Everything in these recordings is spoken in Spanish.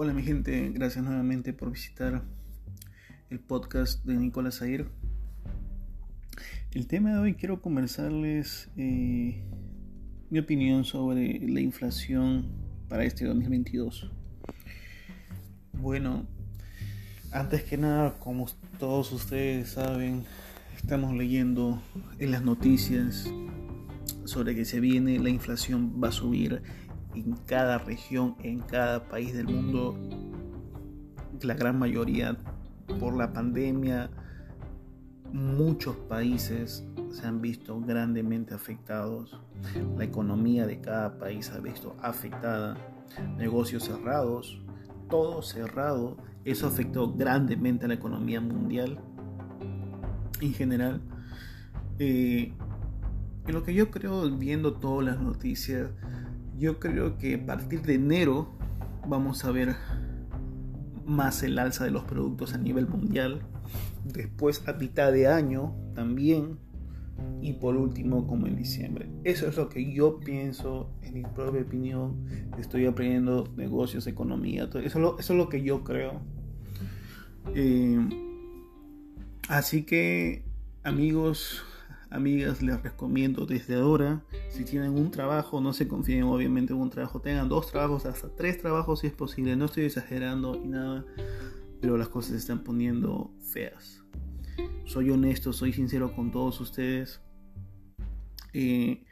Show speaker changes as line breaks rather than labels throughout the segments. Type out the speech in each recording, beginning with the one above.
Hola mi gente, gracias nuevamente por visitar el podcast de Nicolás Air. El tema de hoy quiero conversarles eh, mi opinión sobre la inflación para este 2022. Bueno, antes que nada, como todos ustedes saben, estamos leyendo en las noticias sobre que se viene la inflación va a subir en cada región, en cada país del mundo, la gran mayoría por la pandemia, muchos países se han visto grandemente afectados, la economía de cada país se ha visto afectada, negocios cerrados, todo cerrado, eso afectó grandemente a la economía mundial en general. Eh, en lo que yo creo, viendo todas las noticias, yo creo que a partir de enero vamos a ver más el alza de los productos a nivel mundial. Después a mitad de año también. Y por último como en diciembre. Eso es lo que yo pienso en mi propia opinión. Estoy aprendiendo negocios, economía. Todo. Eso, es lo que yo creo. Eh, así que amigos, amigas, les recomiendo desde ahora, si tienen un trabajo, no se confíen obviamente en un trabajo, tengan dos trabajos, hasta tres trabajos si es posible, no estoy exagerando y nada, pero las cosas se están poniendo feas. Soy honesto, soy sincero con todos ustedes. Eh,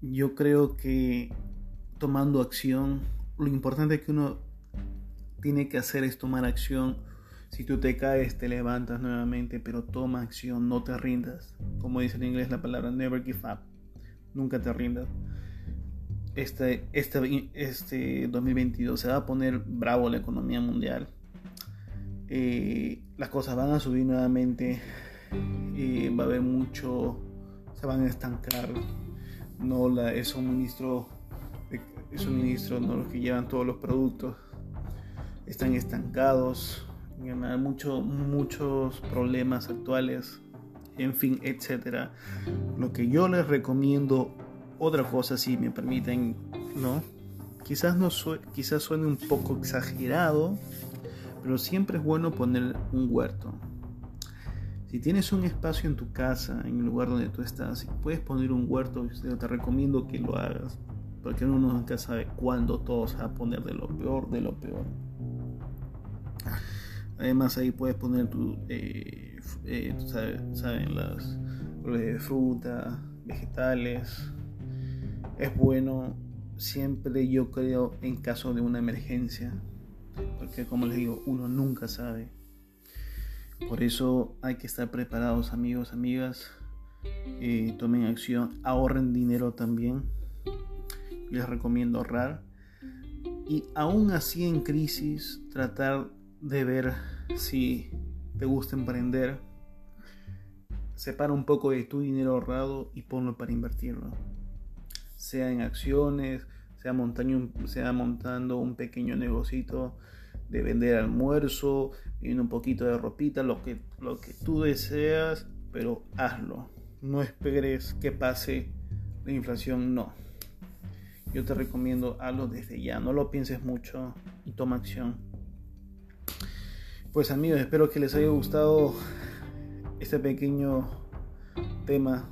yo creo que tomando acción, lo importante que uno tiene que hacer es tomar acción si tú te caes, te levantas nuevamente, pero toma acción, no te rindas. Como dice en inglés la palabra never give up. Nunca te rindas. Este, este, este 2022 se va a poner bravo la economía mundial. Eh, las cosas van a subir nuevamente. Eh, va a haber mucho. Se van a estancar. No la, el suministro. El suministro, no los que llevan todos los productos. Están estancados mucho, muchos problemas actuales, en fin, etcétera. Lo que yo les recomiendo, otra cosa, si me permiten, ¿no? Quizás, no quizás suene un poco exagerado, pero siempre es bueno poner un huerto. Si tienes un espacio en tu casa, en el lugar donde tú estás, puedes poner un huerto, te recomiendo que lo hagas, porque uno nunca sabe cuándo todo se va a poner de lo peor, de lo peor. Además ahí puedes poner tu, eh, eh, saben, las fruta, vegetales. Es bueno siempre yo creo en caso de una emergencia, porque como les digo, uno nunca sabe. Por eso hay que estar preparados amigos, amigas. Eh, tomen acción, ahorren dinero también. Les recomiendo ahorrar. Y aún así en crisis, tratar de ver si te gusta emprender, separa un poco de tu dinero ahorrado y ponlo para invertirlo. Sea en acciones, sea montando, sea montando un pequeño negocito de vender almuerzo, y un poquito de ropita, lo que, lo que tú deseas, pero hazlo. No esperes que pase la inflación, no. Yo te recomiendo hazlo desde ya, no lo pienses mucho y toma acción. Pues amigos, espero que les haya gustado este pequeño tema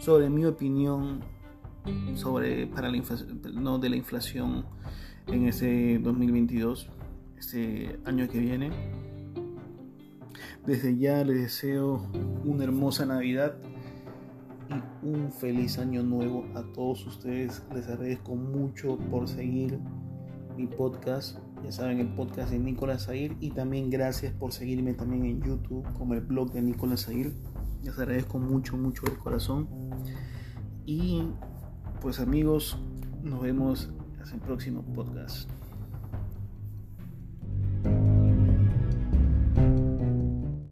sobre mi opinión sobre para la no de la inflación en ese 2022, este año que viene. Desde ya les deseo una hermosa Navidad y un feliz año nuevo a todos ustedes. Les agradezco mucho por seguir mi podcast ya saben, el podcast de Nicolás Air y también gracias por seguirme también en YouTube como el blog de Nicolás Air. Les agradezco mucho, mucho de corazón. Y pues amigos, nos vemos en el próximo podcast.